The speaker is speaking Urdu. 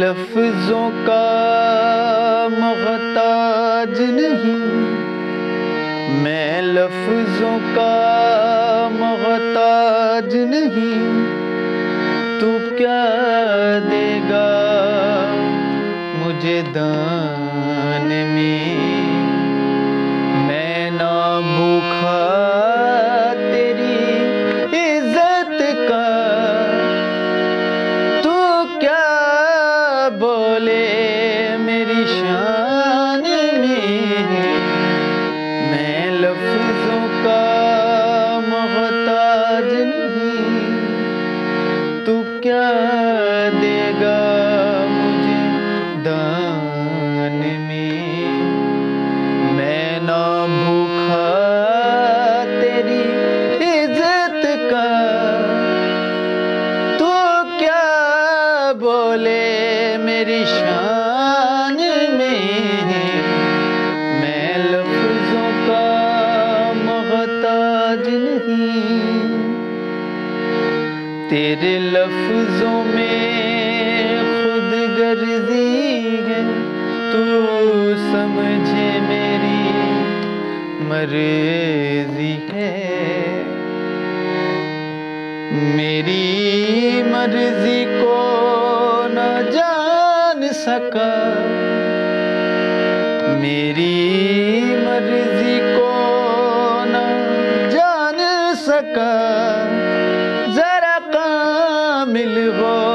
لفظوں کا محتاج نہیں۔ میں لفظوں کا محتاج نہیں۔ تو کیا دے گا مجھے دان میں؟ میں نہ بھوکھا میری شان میں میں لفظوں کا محتاج نہیں۔ تو کیا دے گا مجھے دان میں؟ میں نہ بھوکھا تیری عزت کا۔ تو کیا بولے میری شان؟ محتاج نہیں۔ تیرے لفظوں میں خود غرضی ہے۔ تو سمجھے میری مرضی ہے۔ میری مرضی کو نہ جان سکا۔ میری مرضی کو کا ذرا کامل ہو۔